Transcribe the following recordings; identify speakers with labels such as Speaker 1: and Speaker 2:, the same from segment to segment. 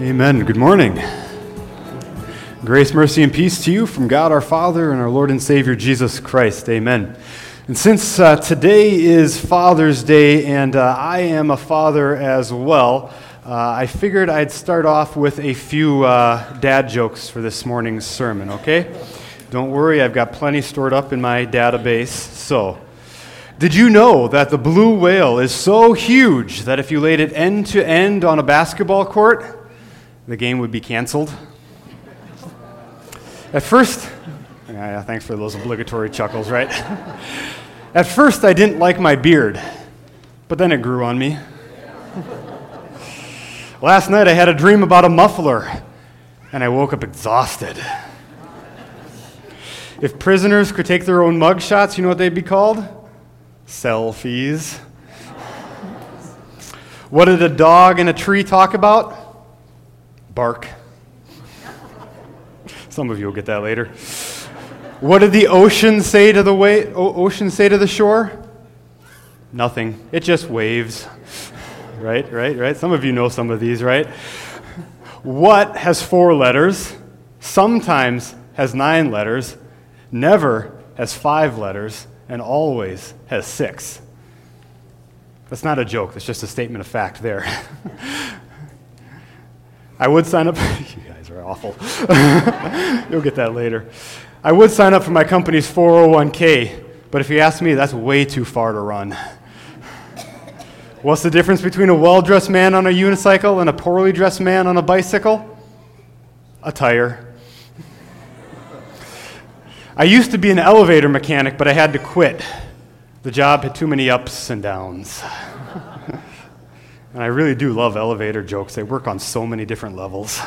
Speaker 1: Amen. Good morning. Grace, mercy, and peace to you from God our Father and our Lord and Savior Jesus Christ. Amen. And since uh, today is Father's Day and uh, I am a father as well, uh, I figured I'd start off with a few uh, dad jokes for this morning's sermon, okay? Don't worry, I've got plenty stored up in my database. So, did you know that the blue whale is so huge that if you laid it end to end on a basketball court, the game would be canceled. At first, yeah, thanks for those obligatory chuckles, right? At first, I didn't like my beard, but then it grew on me. Last night, I had a dream about a muffler, and I woke up exhausted. If prisoners could take their own mug shots, you know what they'd be called? Selfies. What did a dog and a tree talk about? Bark. Some of you will get that later. What did the ocean say to the wa- ocean say to the shore? Nothing. It just waves. Right, right, right. Some of you know some of these, right? What has four letters, sometimes has nine letters, never has five letters, and always has six? That's not a joke, that's just a statement of fact there. I would sign up. you guys are awful. You'll get that later. I would sign up for my company's 401k, but if you ask me, that's way too far to run. What's the difference between a well dressed man on a unicycle and a poorly dressed man on a bicycle? A tire. I used to be an elevator mechanic, but I had to quit. The job had too many ups and downs. And I really do love elevator jokes, they work on so many different levels.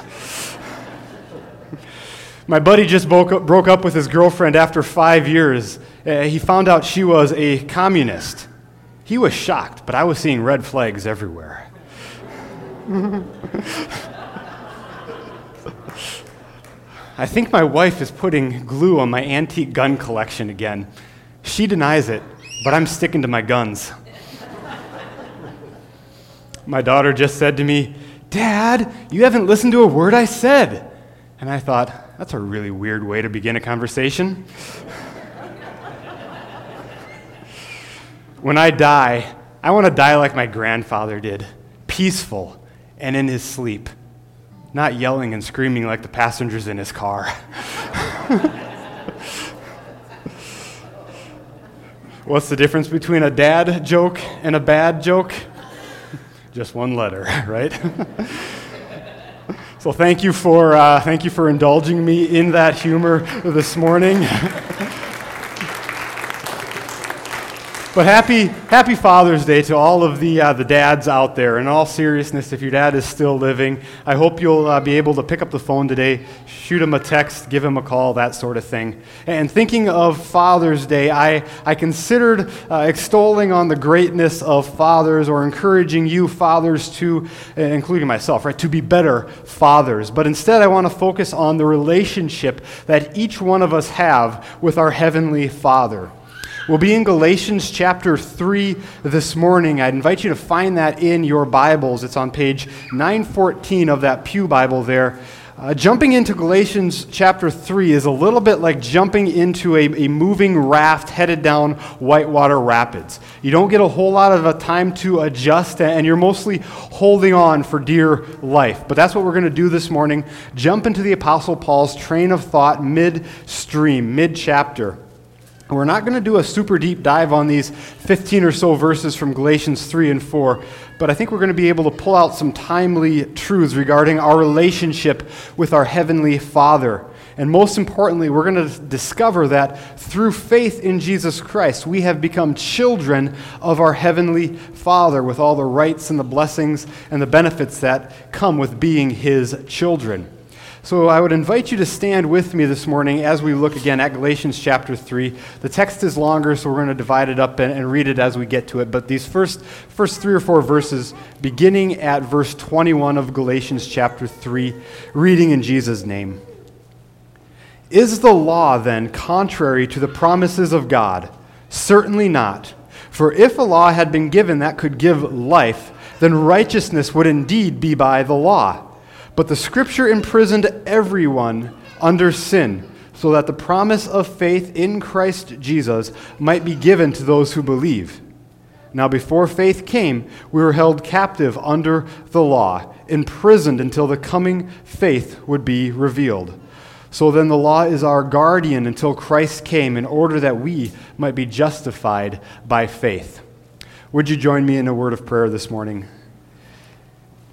Speaker 1: My buddy just broke up, broke up with his girlfriend after five years. Uh, he found out she was a communist. He was shocked, but I was seeing red flags everywhere. I think my wife is putting glue on my antique gun collection again. She denies it, but I'm sticking to my guns. My daughter just said to me, Dad, you haven't listened to a word I said. And I thought, that's a really weird way to begin a conversation. when I die, I want to die like my grandfather did peaceful and in his sleep, not yelling and screaming like the passengers in his car. What's the difference between a dad joke and a bad joke? Just one letter, right? so thank you for uh, thank you for indulging me in that humor this morning. But happy, happy Father's Day to all of the, uh, the dads out there. In all seriousness, if your dad is still living, I hope you'll uh, be able to pick up the phone today, shoot him a text, give him a call, that sort of thing. And thinking of Father's Day, I, I considered uh, extolling on the greatness of fathers or encouraging you fathers to, uh, including myself, right, to be better fathers. But instead, I want to focus on the relationship that each one of us have with our Heavenly Father. We'll be in Galatians chapter 3 this morning. I'd invite you to find that in your Bibles. It's on page 914 of that Pew Bible there. Uh, jumping into Galatians chapter 3 is a little bit like jumping into a, a moving raft headed down Whitewater Rapids. You don't get a whole lot of a time to adjust, and you're mostly holding on for dear life. But that's what we're going to do this morning jump into the Apostle Paul's train of thought midstream, mid chapter. We're not going to do a super deep dive on these 15 or so verses from Galatians 3 and 4, but I think we're going to be able to pull out some timely truths regarding our relationship with our Heavenly Father. And most importantly, we're going to discover that through faith in Jesus Christ, we have become children of our Heavenly Father with all the rights and the blessings and the benefits that come with being His children. So I would invite you to stand with me this morning as we look again at Galatians chapter 3. The text is longer, so we're going to divide it up and, and, read it as we get to it. But these first, first three or four verses, beginning at verse 21 of Galatians chapter 3, reading in Jesus' name. Is the law then contrary to the promises of God? Certainly not. For if a law had been given that could give life, then righteousness would indeed be by the law. But the scripture imprisoned everyone under sin, so that the promise of faith in Christ Jesus might be given to those who believe. Now, before faith came, we were held captive under the law, imprisoned until the coming faith would be revealed. So then, the law is our guardian until Christ came, in order that we might be justified by faith. Would you join me in a word of prayer this morning?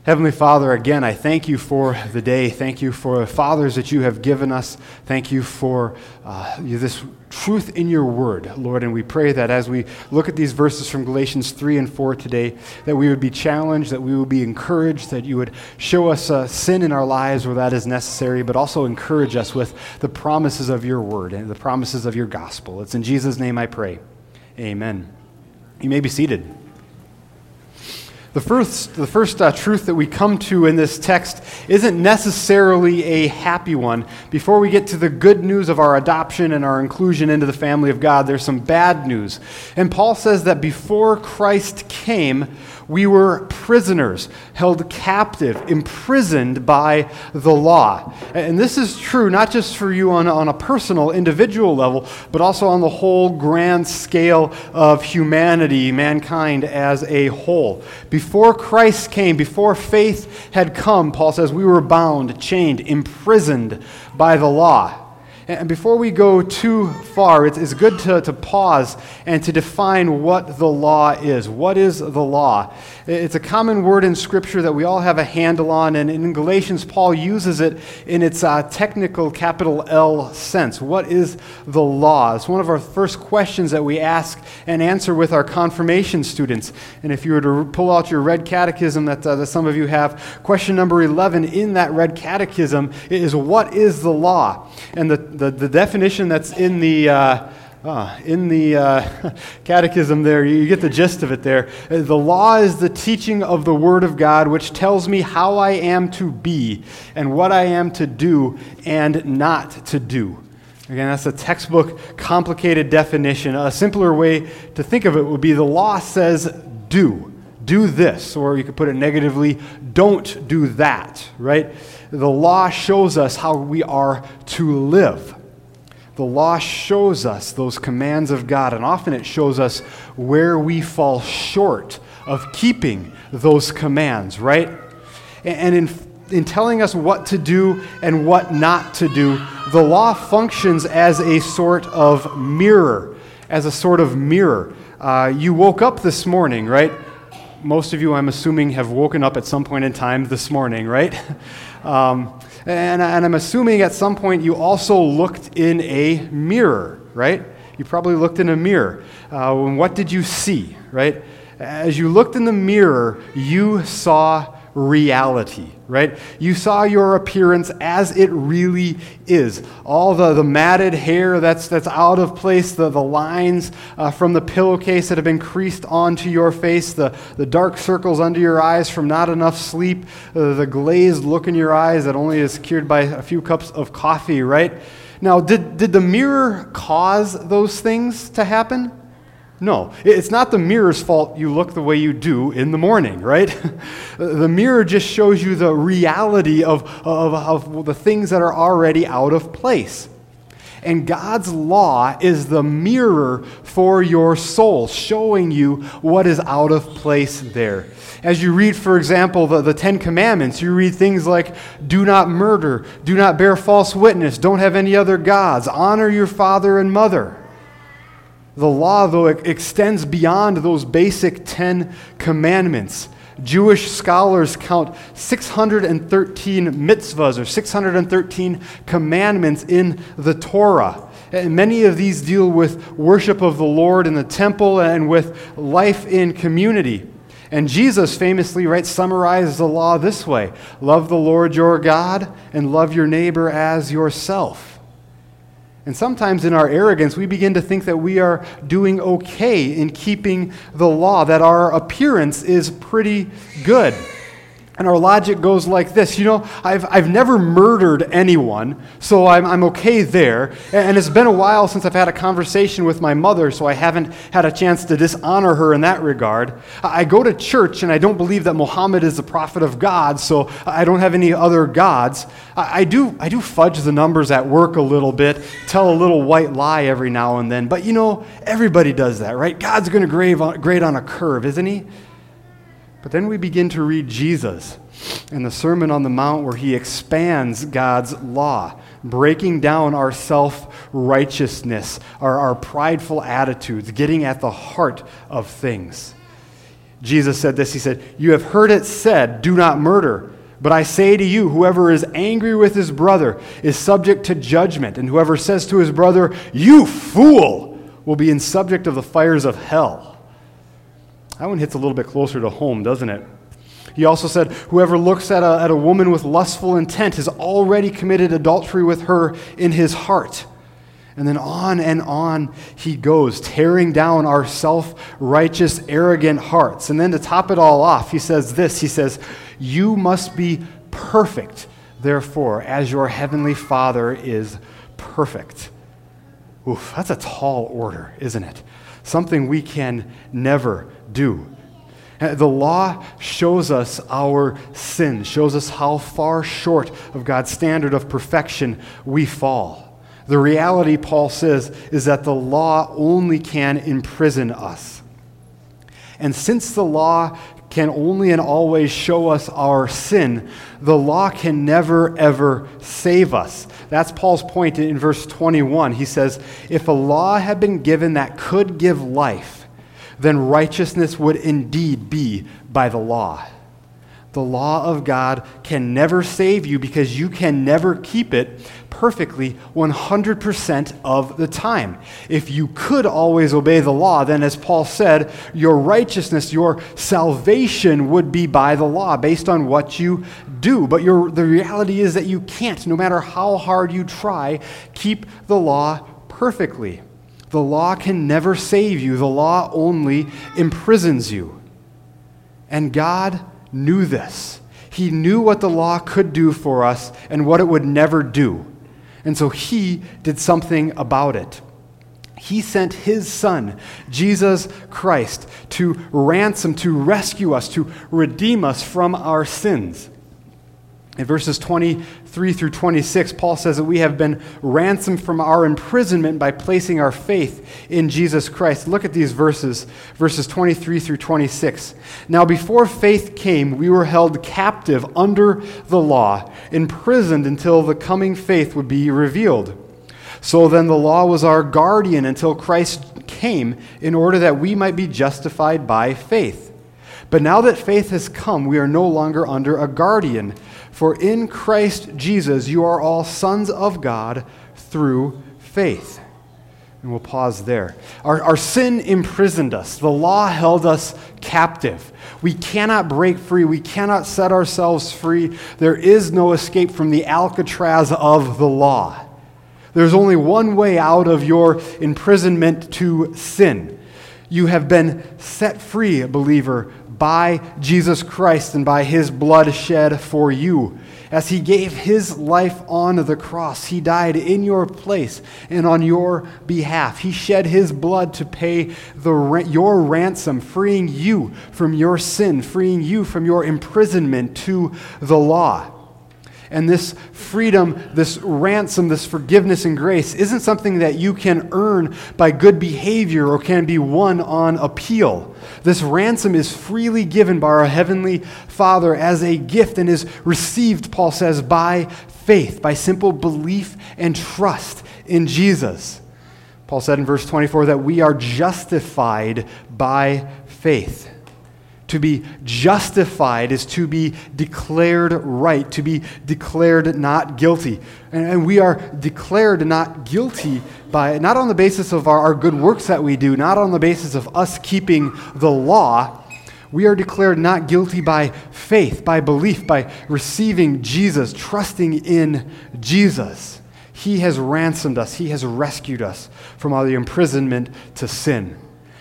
Speaker 1: Heavenly Father, again, I thank you for the day. Thank you for the fathers that you have given us. Thank you for uh, this truth in your word, Lord. And we pray that as we look at these verses from Galatians 3 and 4 today, that we would be challenged, that we would be encouraged, that you would show us uh, sin in our lives where that is necessary, but also encourage us with the promises of your word and the promises of your gospel. It's in Jesus' name I pray. Amen. You may be seated. The first, the first uh, truth that we come to in this text isn't necessarily a happy one. Before we get to the good news of our adoption and our inclusion into the family of God, there's some bad news. And Paul says that before Christ came, we were prisoners, held captive, imprisoned by the law. And this is true not just for you on, on a personal, individual level, but also on the whole grand scale of humanity, mankind as a whole. Before Christ came, before faith had come, Paul says, we were bound, chained, imprisoned by the law. And before we go too far, it's, it's good to, to pause and to define what the law is. What is the law? It's a common word in Scripture that we all have a handle on, and in Galatians, Paul uses it in its uh, technical capital L sense. What is the law? It's one of our first questions that we ask and answer with our confirmation students. And if you were to pull out your red catechism that, uh, that some of you have, question number 11 in that red catechism is what is the law? And the, the, the definition that's in the uh, Ah, in the uh, catechism, there, you get the gist of it there. Uh, the law is the teaching of the Word of God, which tells me how I am to be and what I am to do and not to do. Again, that's a textbook, complicated definition. A simpler way to think of it would be the law says, do. Do this. Or you could put it negatively, don't do that, right? The law shows us how we are to live. The law shows us those commands of God, and often it shows us where we fall short of keeping those commands, right? And in, in telling us what to do and what not to do, the law functions as a sort of mirror, as a sort of mirror. Uh, you woke up this morning, right? Most of you, I'm assuming, have woken up at some point in time this morning, right? Um, and, and I'm assuming at some point you also looked in a mirror, right? You probably looked in a mirror. Uh, what did you see, right? As you looked in the mirror, you saw reality, right? You saw your appearance as it really is. All the, the matted hair that's, that's out of place, the, the lines uh, from the pillowcase that have been creased onto your face, the, the dark circles under your eyes from not enough sleep, uh, the glazed look in your eyes that only is cured by a few cups of coffee, right? Now, did, did the mirror cause those things to happen? No, it's not the mirror's fault you look the way you do in the morning, right? the mirror just shows you the reality of, of, of the things that are already out of place. And God's law is the mirror for your soul, showing you what is out of place there. As you read, for example, the, the Ten Commandments, you read things like do not murder, do not bear false witness, don't have any other gods, honor your father and mother. The law, though, extends beyond those basic Ten Commandments. Jewish scholars count 613 mitzvahs or 613 commandments in the Torah. And many of these deal with worship of the Lord in the temple and with life in community. And Jesus famously, right, summarizes the law this way Love the Lord your God and love your neighbor as yourself. And sometimes in our arrogance, we begin to think that we are doing okay in keeping the law, that our appearance is pretty good. And our logic goes like this You know, I've, I've never murdered anyone, so I'm, I'm okay there. And, it's been a while since I've had a conversation with my mother, so I haven't had a chance to dishonor her in that regard. I go to church, and I don't believe that Muhammad is the prophet of God, so I don't have any other gods. I, I do, I do fudge the numbers at work a little bit, tell a little white lie every now and then. But you know, everybody does that, right? God's going to grade on a curve, isn't he? But then we begin to read Jesus and the Sermon on the Mount where he expands God's law, breaking down our self righteousness, our, our prideful attitudes, getting at the heart of things. Jesus said this He said, You have heard it said, do not murder. But I say to you, whoever is angry with his brother is subject to judgment, and whoever says to his brother, You fool, will be in subject of the fires of hell. That one hits a little bit closer to home, doesn't it? He also said, Whoever looks at a, at a woman with lustful intent has already committed adultery with her in his heart. And then on and on he goes, tearing down our self righteous, arrogant hearts. And then to top it all off, he says this He says, You must be perfect, therefore, as your heavenly Father is perfect. Oof, that's a tall order, isn't it? Something we can never do. The law shows us our sin, shows us how far short of God's standard of perfection we fall. The reality, Paul says, is that the law only can imprison us. And since the law can only and always show us our sin, the law can never, ever save us. That's Paul's point in verse 21. He says, If a law had been given that could give life, then righteousness would indeed be by the law. The law of God can never save you because you can never keep it perfectly 100% of the time. If you could always obey the law, then as Paul said, your righteousness, your salvation would be by the law based on what you do. But your, the reality is that you can't, no matter how hard you try, keep the law perfectly. The law can never save you, the law only imprisons you. And God knew this. He knew what the law could do for us and what it would never do. And so he did something about it. He sent his son, Jesus Christ, to ransom, to rescue us, to redeem us from our sins. In verses 23 through 26, Paul says that we have been ransomed from our imprisonment by placing our faith in Jesus Christ. Look at these verses, verses 23 through 26. Now, before faith came, we were held captive under the law, imprisoned until the coming faith would be revealed. So then, the law was our guardian until Christ came, in order that we might be justified by faith. But now that faith has come, we are no longer under a guardian. For in Christ Jesus you are all sons of God through faith. And we'll pause there. Our, our sin imprisoned us, the law held us captive. We cannot break free, we cannot set ourselves free. There is no escape from the Alcatraz of the law. There's only one way out of your imprisonment to sin. You have been set free, believer, by Jesus Christ and by his blood shed for you. As he gave his life on the cross, he died in your place and on your behalf. He shed his blood to pay the, your ransom, freeing you from your sin, freeing you from your imprisonment to the law. And this freedom, this ransom, this forgiveness and grace isn't something that you can earn by good behavior or can be won on appeal. This ransom is freely given by our Heavenly Father as a gift and is received, Paul says, by faith, by simple belief and trust in Jesus. Paul said in verse 24 that we are justified by faith. To be justified is to be declared right, to be declared not guilty. And, we are declared not guilty by not on the basis of our, our good works that we do, not on the basis of us keeping the law. We are declared not guilty by faith, by belief, by receiving Jesus, trusting in Jesus. He has ransomed us, He has rescued us from all the imprisonment to sin.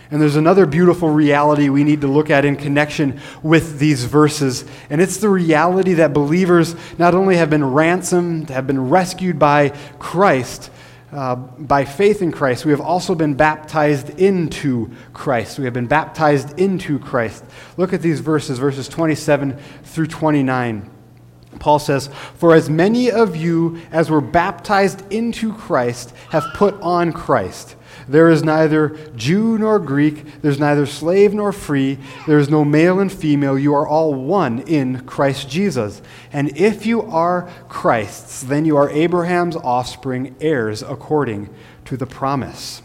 Speaker 1: And there's another beautiful reality we need to look at in connection with these verses, and it's the reality that believers not only have been ransomed, have been rescued by Christ, uh, by faith in Christ, we have also been baptized into Christ. We have been baptized into Christ. Look at these verses, verses 27 through 29. Paul says, For as many of you as were baptized into Christ have put on Christ. There is neither Jew nor Greek, there's neither slave nor free, there is no male and female. You are all one in Christ Jesus. And if you are Christ's, then you are Abraham's offspring, heirs according to the promise.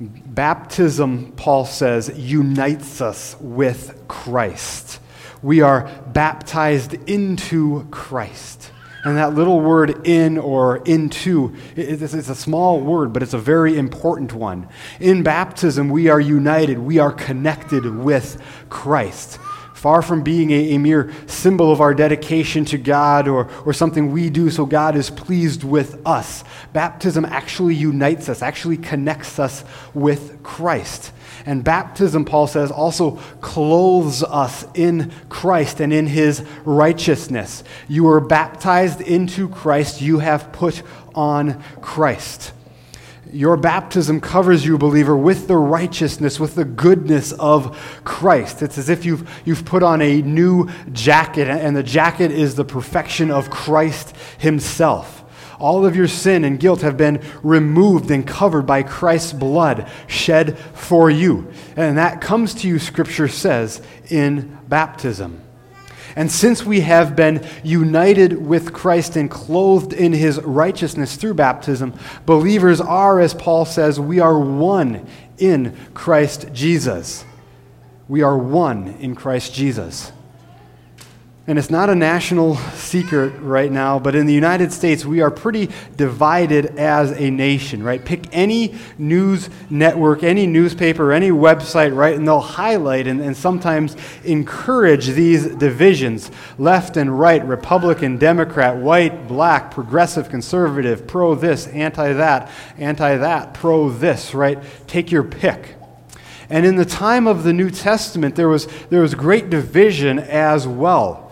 Speaker 1: Baptism, Paul says, unites us with Christ. We are baptized into Christ. And that little word in or into, it's a small word, but it's a very important one. In baptism, we are united, we are connected with Christ. Far from being a, a, mere symbol of our dedication to God or, or something we do so God is pleased with us, baptism actually unites us, actually connects us with Christ. And baptism, Paul says, also clothes us in Christ and in his righteousness. You are baptized into Christ, you have put on Christ. Your baptism covers you, believer, with the righteousness, with the goodness of Christ. It's as if you've, you've put on a new jacket, and the jacket is the perfection of Christ Himself. All of your sin and guilt have been removed and covered by Christ's blood shed for you. And that comes to you, Scripture says, in baptism. And since we have been united with Christ and clothed in his righteousness through baptism, believers are, as Paul says, we are one in Christ Jesus. We are one in Christ Jesus. And it's not a national secret right now, but in the United States, we are pretty divided as a nation, right? Pick any news network, any newspaper, any website, right? And they'll highlight and, and sometimes encourage these divisions left and right, Republican, Democrat, white, black, progressive, conservative, pro this, anti that, anti that, pro this, right? Take your pick. And in the time of the New Testament, there was, there was great division as well.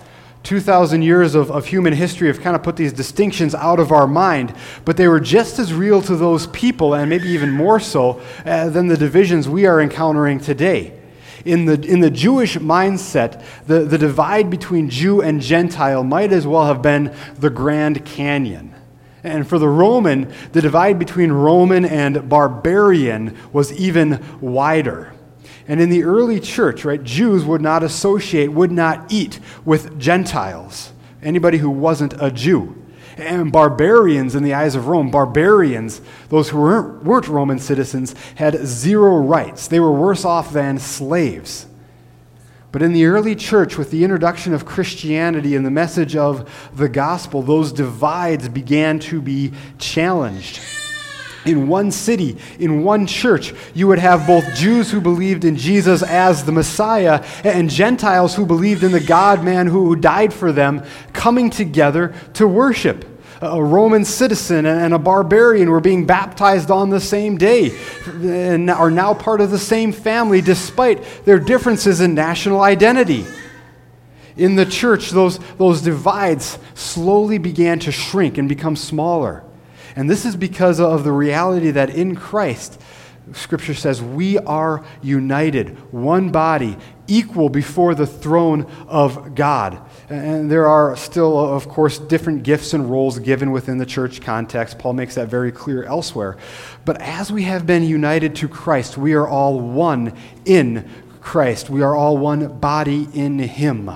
Speaker 1: 2,000 years of, of human history have kind of put these distinctions out of our mind, but they were just as real to those people, and maybe even more so, uh, than the divisions we are encountering today. In the, in the Jewish mindset, the, the divide between Jew and Gentile might as well have been the Grand Canyon. And for the Roman, the divide between Roman and barbarian was even wider. And in the early church, right, Jews would not associate, would not eat with Gentiles, anybody who wasn't a Jew. And barbarians in the eyes of Rome, barbarians, those who weren't, weren't Roman citizens, had zero rights. They were worse off than slaves. But in the early church, with the introduction of Christianity and the message of the gospel, those divides began to be challenged in one city, in one church, you would have both Jews who believed in Jesus as the Messiah and Gentiles who believed in the God man who died for them coming together to worship. A Roman citizen and a barbarian were being baptized on the same day and are now part of the same family despite their differences in national identity. In the church, those, those divides slowly began to shrink and become smaller. And this is because of the reality that in Christ, Scripture says, we are united, one body, equal before the throne of God. And there are still, of course, different gifts and roles given within the church context. Paul makes that very clear elsewhere. But as we have been united to Christ, we are all one in Christ. We are all one body in Him.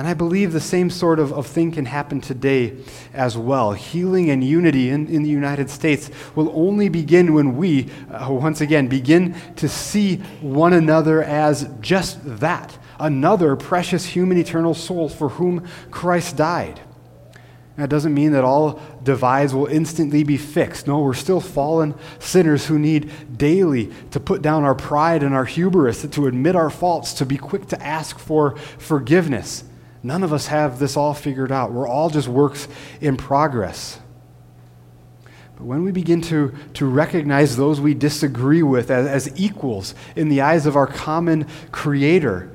Speaker 1: And I believe the same sort of, of thing can happen today as well. Healing and unity in, in the United States will only begin when we, uh, once again, begin to see one another as just that another precious human eternal soul for whom Christ died. That doesn't mean that all divides will instantly be fixed. No, we're still fallen sinners who need daily to put down our pride and our hubris, to admit our faults, to be quick to ask for forgiveness. None of us have this all figured out. We're all just works in progress. But when we begin to, to recognize those we disagree with as, as equals in the eyes of our common Creator,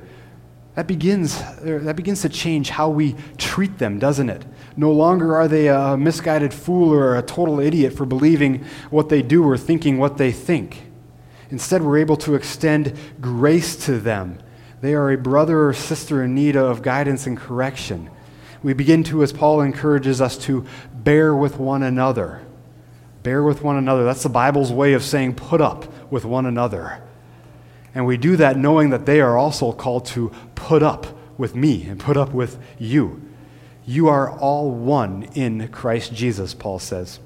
Speaker 1: that begins, that begins to change how we treat them, doesn't it? No longer are they a misguided fool or a total idiot for believing what they do or thinking what they think. Instead, we're able to extend grace to them. They are a brother or sister in need of guidance and correction. We begin to, as Paul encourages us, to bear with one another. Bear with one another. That's the Bible's way of saying put up with one another. And we do that knowing that they are also called to put up with me and put up with you. You are all one in Christ Jesus, Paul says.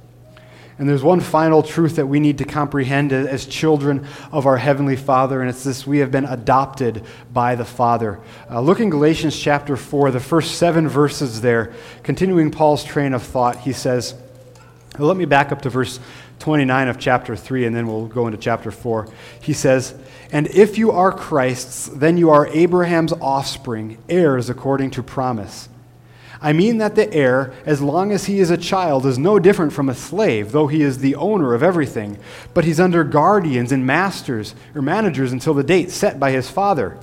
Speaker 1: And there's one final truth that we need to comprehend as children of our Heavenly Father, and it's this we have been adopted by the Father. Uh, look in Galatians chapter 4, the first seven verses there, continuing Paul's train of thought, he says, let me back up to verse 29 of chapter 3, and then we'll go into chapter 4. He says, And if you are Christ's, then you are Abraham's offspring, heirs according to promise. I mean that the heir, as long as he is a child, is no different from a slave, though he is the owner of everything, but he's under guardians and masters or managers until the date set by his father.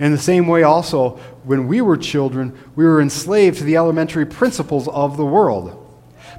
Speaker 1: In the same way, also, when we were children, we were enslaved to the elementary principles of the world.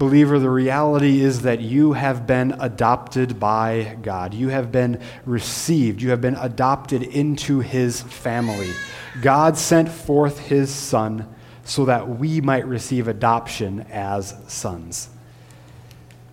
Speaker 1: Believer, the reality is that you have been adopted by God. You have been received. You have been adopted into his family. God sent forth his Son so that we might receive adoption as sons.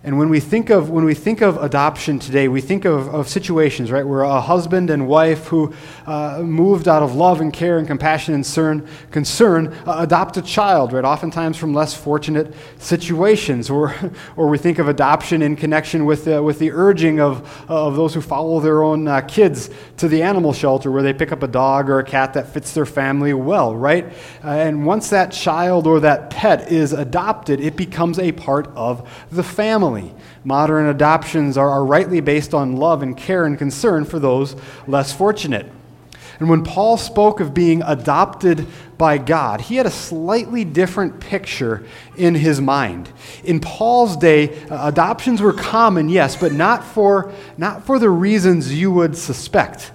Speaker 1: And when we think of, when we think of adoption today, we think of, of situations, right, where a husband and wife who uh, moved out of love and care and compassion and concern, concern uh, adopt a child, right, oftentimes from less fortunate situations. Or, or we think of adoption in connection with, uh, with the urging of, of those who follow their own uh, kids to the animal shelter where they pick up a dog or a cat that fits their family well, right? Uh, and once that child or that pet is adopted, it becomes a part of the family family. Modern adoptions are, are rightly based on love and care and concern for those less fortunate. And when Paul spoke of being adopted by God, he had a slightly different picture in his mind. In Paul's day, uh, adoptions were common, yes, but not for, not for the reasons you would suspect.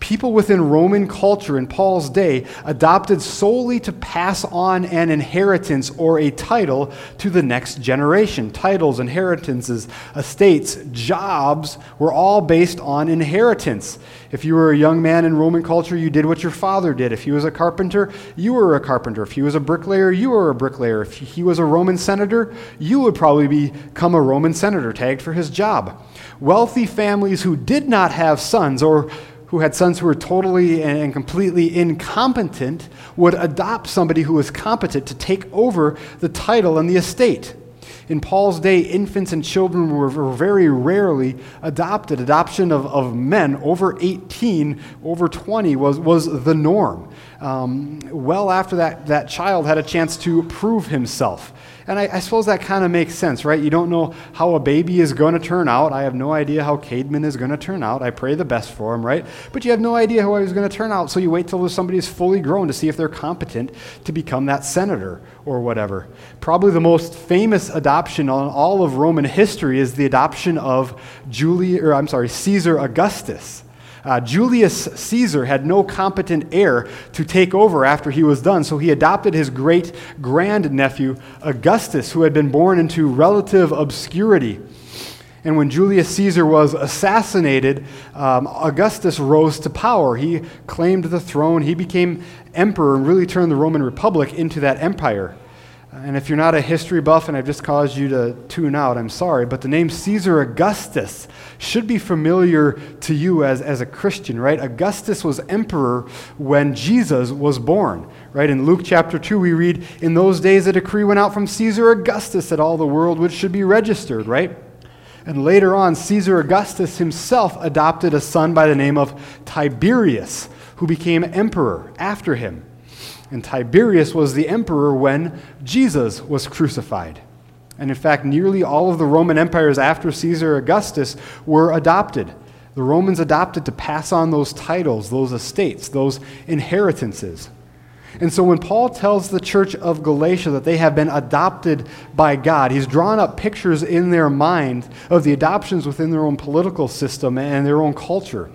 Speaker 1: People within Roman culture in Paul's day adopted solely to pass on an inheritance or a title to the next generation. Titles, inheritances, estates, jobs were all based on inheritance. If you were a young man in Roman culture, you did what your father did. If he was a carpenter, you were a carpenter. If he was a bricklayer, you were a bricklayer. If he was a Roman senator, you would probably become a Roman senator, tagged for his job. Wealthy families who did not have sons or who had sons who were totally and completely incompetent would adopt somebody who was competent to take over the title and the estate. In Paul's day, infants and children were, very rarely adopted. Adoption of, of men over 18, over 20 was, was the norm. Um, well after that, that child had a chance to prove himself. And I, I suppose that kind of makes sense, right? You don't know how a baby is going to turn out. I have no idea how Cademan is going to turn out. I pray the best for him, right? But you have no idea how he's going to turn out, so you wait till somebody is fully grown to see if they're competent to become that senator or whatever. Probably the most famous adoption on all of Roman history is the adoption of Julie, or I'm sorry, Caesar Augustus. Uh, Julius Caesar had no competent heir to take over after he was done, so he adopted his great grandnephew, Augustus, who had been born into relative obscurity. And when Julius Caesar was assassinated, um, Augustus rose to power. He claimed the throne, he became emperor, and really turned the Roman Republic into that empire. And if you're not a history buff and I've just caused you to tune out, I'm sorry, but the name Caesar Augustus should be familiar to you as, as a Christian, right? Augustus was emperor when Jesus was born, right? In Luke chapter 2, we read, In those days a decree went out from Caesar Augustus that all the world which should be registered, right? And later on, Caesar Augustus himself adopted a son by the name of Tiberius, who became emperor after him. And Tiberius was the emperor when Jesus was crucified. And in fact, nearly all of the Roman empires after Caesar Augustus were adopted. The Romans adopted to pass on those titles, those estates, those inheritances. And so when Paul tells the church of Galatia that they have been adopted by God, he's drawn up pictures in their mind of the adoptions within their own political system and their own culture.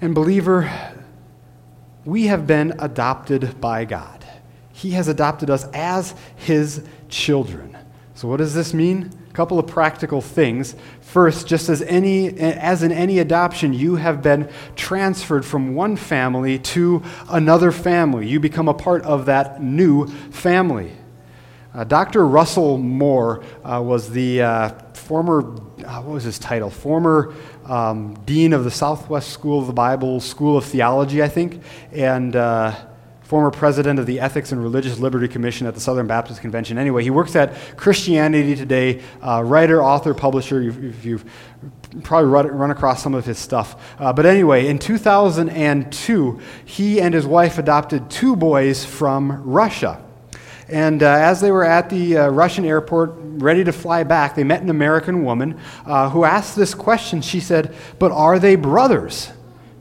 Speaker 1: And, believer, we have been adopted by God. He has adopted us as his children. So, what does this mean? A couple of practical things. First, just as, any, as in any adoption, you have been transferred from one family to another family. You become a part of that new family. Uh, Dr. Russell Moore uh, was the uh, former, uh, what was his title? Former um, dean of the Southwest School of the Bible, School of Theology, I think, and uh, former president of the Ethics and Religious Liberty Commission at the Southern Baptist Convention. Anyway, he works at Christianity Today, uh, writer, author, publisher. You've, you've probably run, across some of his stuff. Uh, but anyway, in 2002, he and his wife adopted two boys from Russia. And uh, as they were at the uh, Russian airport, ready to fly back, they met an American woman uh, who asked this question. She said, But are they brothers?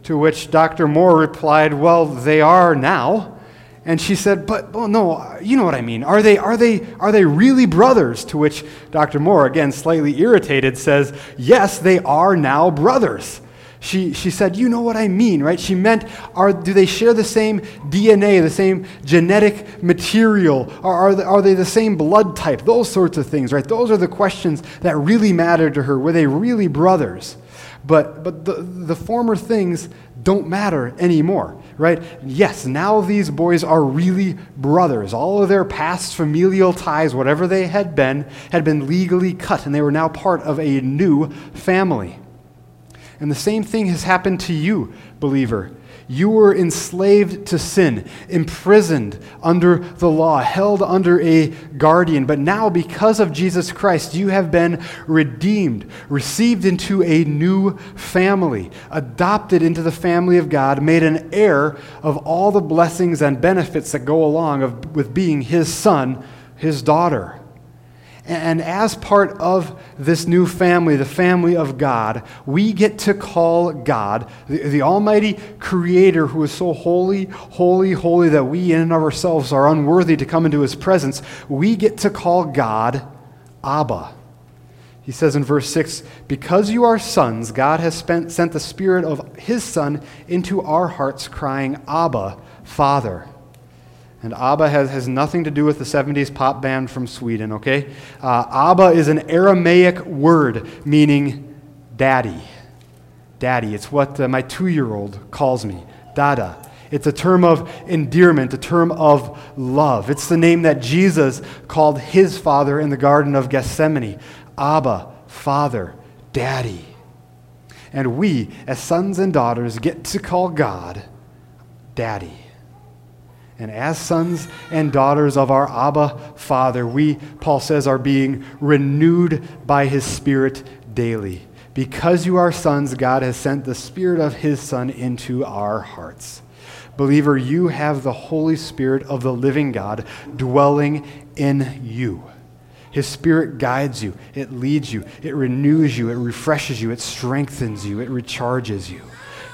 Speaker 1: To which Dr. Moore replied, Well, they are now. And she said, But well, no, you know what I mean. Are they, are, they, are they really brothers? To which Dr. Moore, again slightly irritated, says, Yes, they are now brothers. She, she said, You know what I mean, right? She meant, are, do they share the same DNA, the same genetic material? Are they, are they the same blood type? Those sorts of things, right? Those are the questions that really mattered to her. Were they really brothers? But, but the, the former things don't matter anymore, right? Yes, now these boys are really brothers. All of their past familial ties, whatever they had been, had been legally cut, and they were now part of a new family. And the same thing has happened to you, believer. You were enslaved to sin, imprisoned under the law, held under a guardian. But now, because of Jesus Christ, you have been redeemed, received into a new family, adopted into the family of God, made an heir of all the blessings and benefits that go along of, with being his son, his daughter. And as part of this new family, the family of God, we get to call God, the, the, Almighty Creator who is so holy, holy, holy that we in and of ourselves are unworthy to come into His presence, we get to call God Abba. He says in verse 6 Because you are sons, God has spent, sent the Spirit of His Son into our hearts, crying, Abba, Father. And ABBA has, has nothing to do with the 70s pop band from Sweden, okay? Uh, ABBA is an Aramaic word meaning daddy. Daddy. It's what uh, my two year old calls me, Dada. It's a term of endearment, a term of love. It's the name that Jesus called his father in the Garden of Gethsemane Abba, Father, Daddy. And we, as sons and daughters, get to call God Daddy. And as sons and daughters of our Abba Father, we, Paul says, are being renewed by his Spirit daily. Because you are sons, God has sent the Spirit of his Son into our hearts. Believer, you have the Holy Spirit of the living God dwelling in you. His Spirit guides you, it leads you, it renews you, it refreshes you, it strengthens you, it recharges you.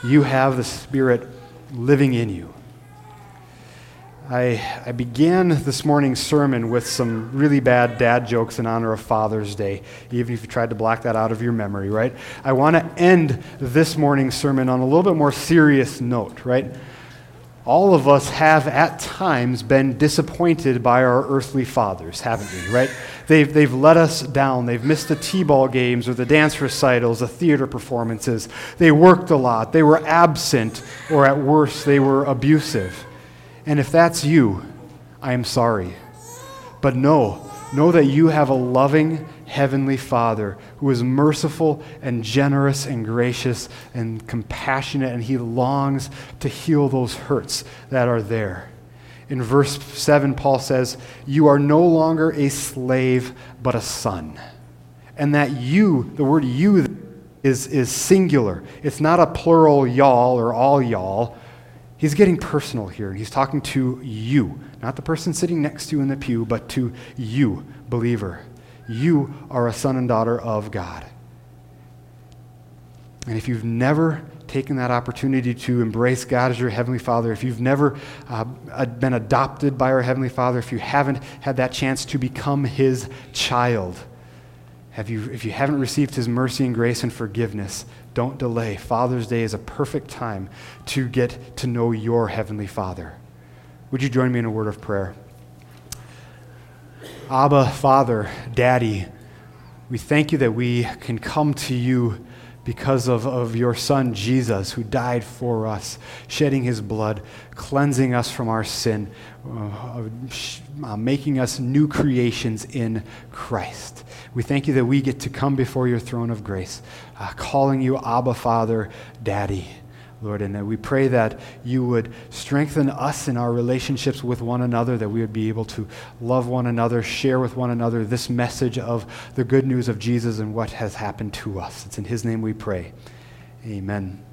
Speaker 1: You have the Spirit living in you. I, I began this morning's sermon with some really bad dad jokes in honor of Father's Day, even if you tried to block that out of your memory, right? I want to end this morning's sermon on a little bit more serious note, right? All of us have at times been disappointed by our earthly fathers, haven't we, right? They've, they've let us down. They've missed the T ball games or the dance recitals, the theater performances. They worked a lot. They were absent, or at worst, they were abusive. And if that's you, I am sorry. But know, know that you have a loving Heavenly Father who is merciful and generous and gracious and compassionate, and He longs to heal those hurts that are there. In verse 7, Paul says, You are no longer a slave, but a son. And that you, the word you, is, is singular. It's not a plural y'all or all y'all He's getting personal here. He's talking to you, not the person sitting next to you in the pew, but to you, believer. You are a son and daughter of God. And if you've never taken that opportunity to embrace God as your Heavenly Father, if you've never uh, been adopted by our Heavenly Father, if you haven't had that chance to become His child, have you, if you haven't received His mercy and grace and forgiveness, don't delay. Father's Day is a perfect time to get to know your Heavenly Father. Would you join me in a word of prayer? Abba, Father, Daddy, we thank you that we can come to you because of, of your Son, Jesus, who died for us, shedding his blood, cleansing us from our sin, uh, uh, making us new creations in Christ. We thank you that we get to come before your throne of grace, uh, calling you Abba, Father, Daddy. Lord, and we pray that you would strengthen us in our relationships with one another, that we would be able to love one another, share with one another this message of the good news of Jesus and what has happened to us. It's in his name we pray. Amen.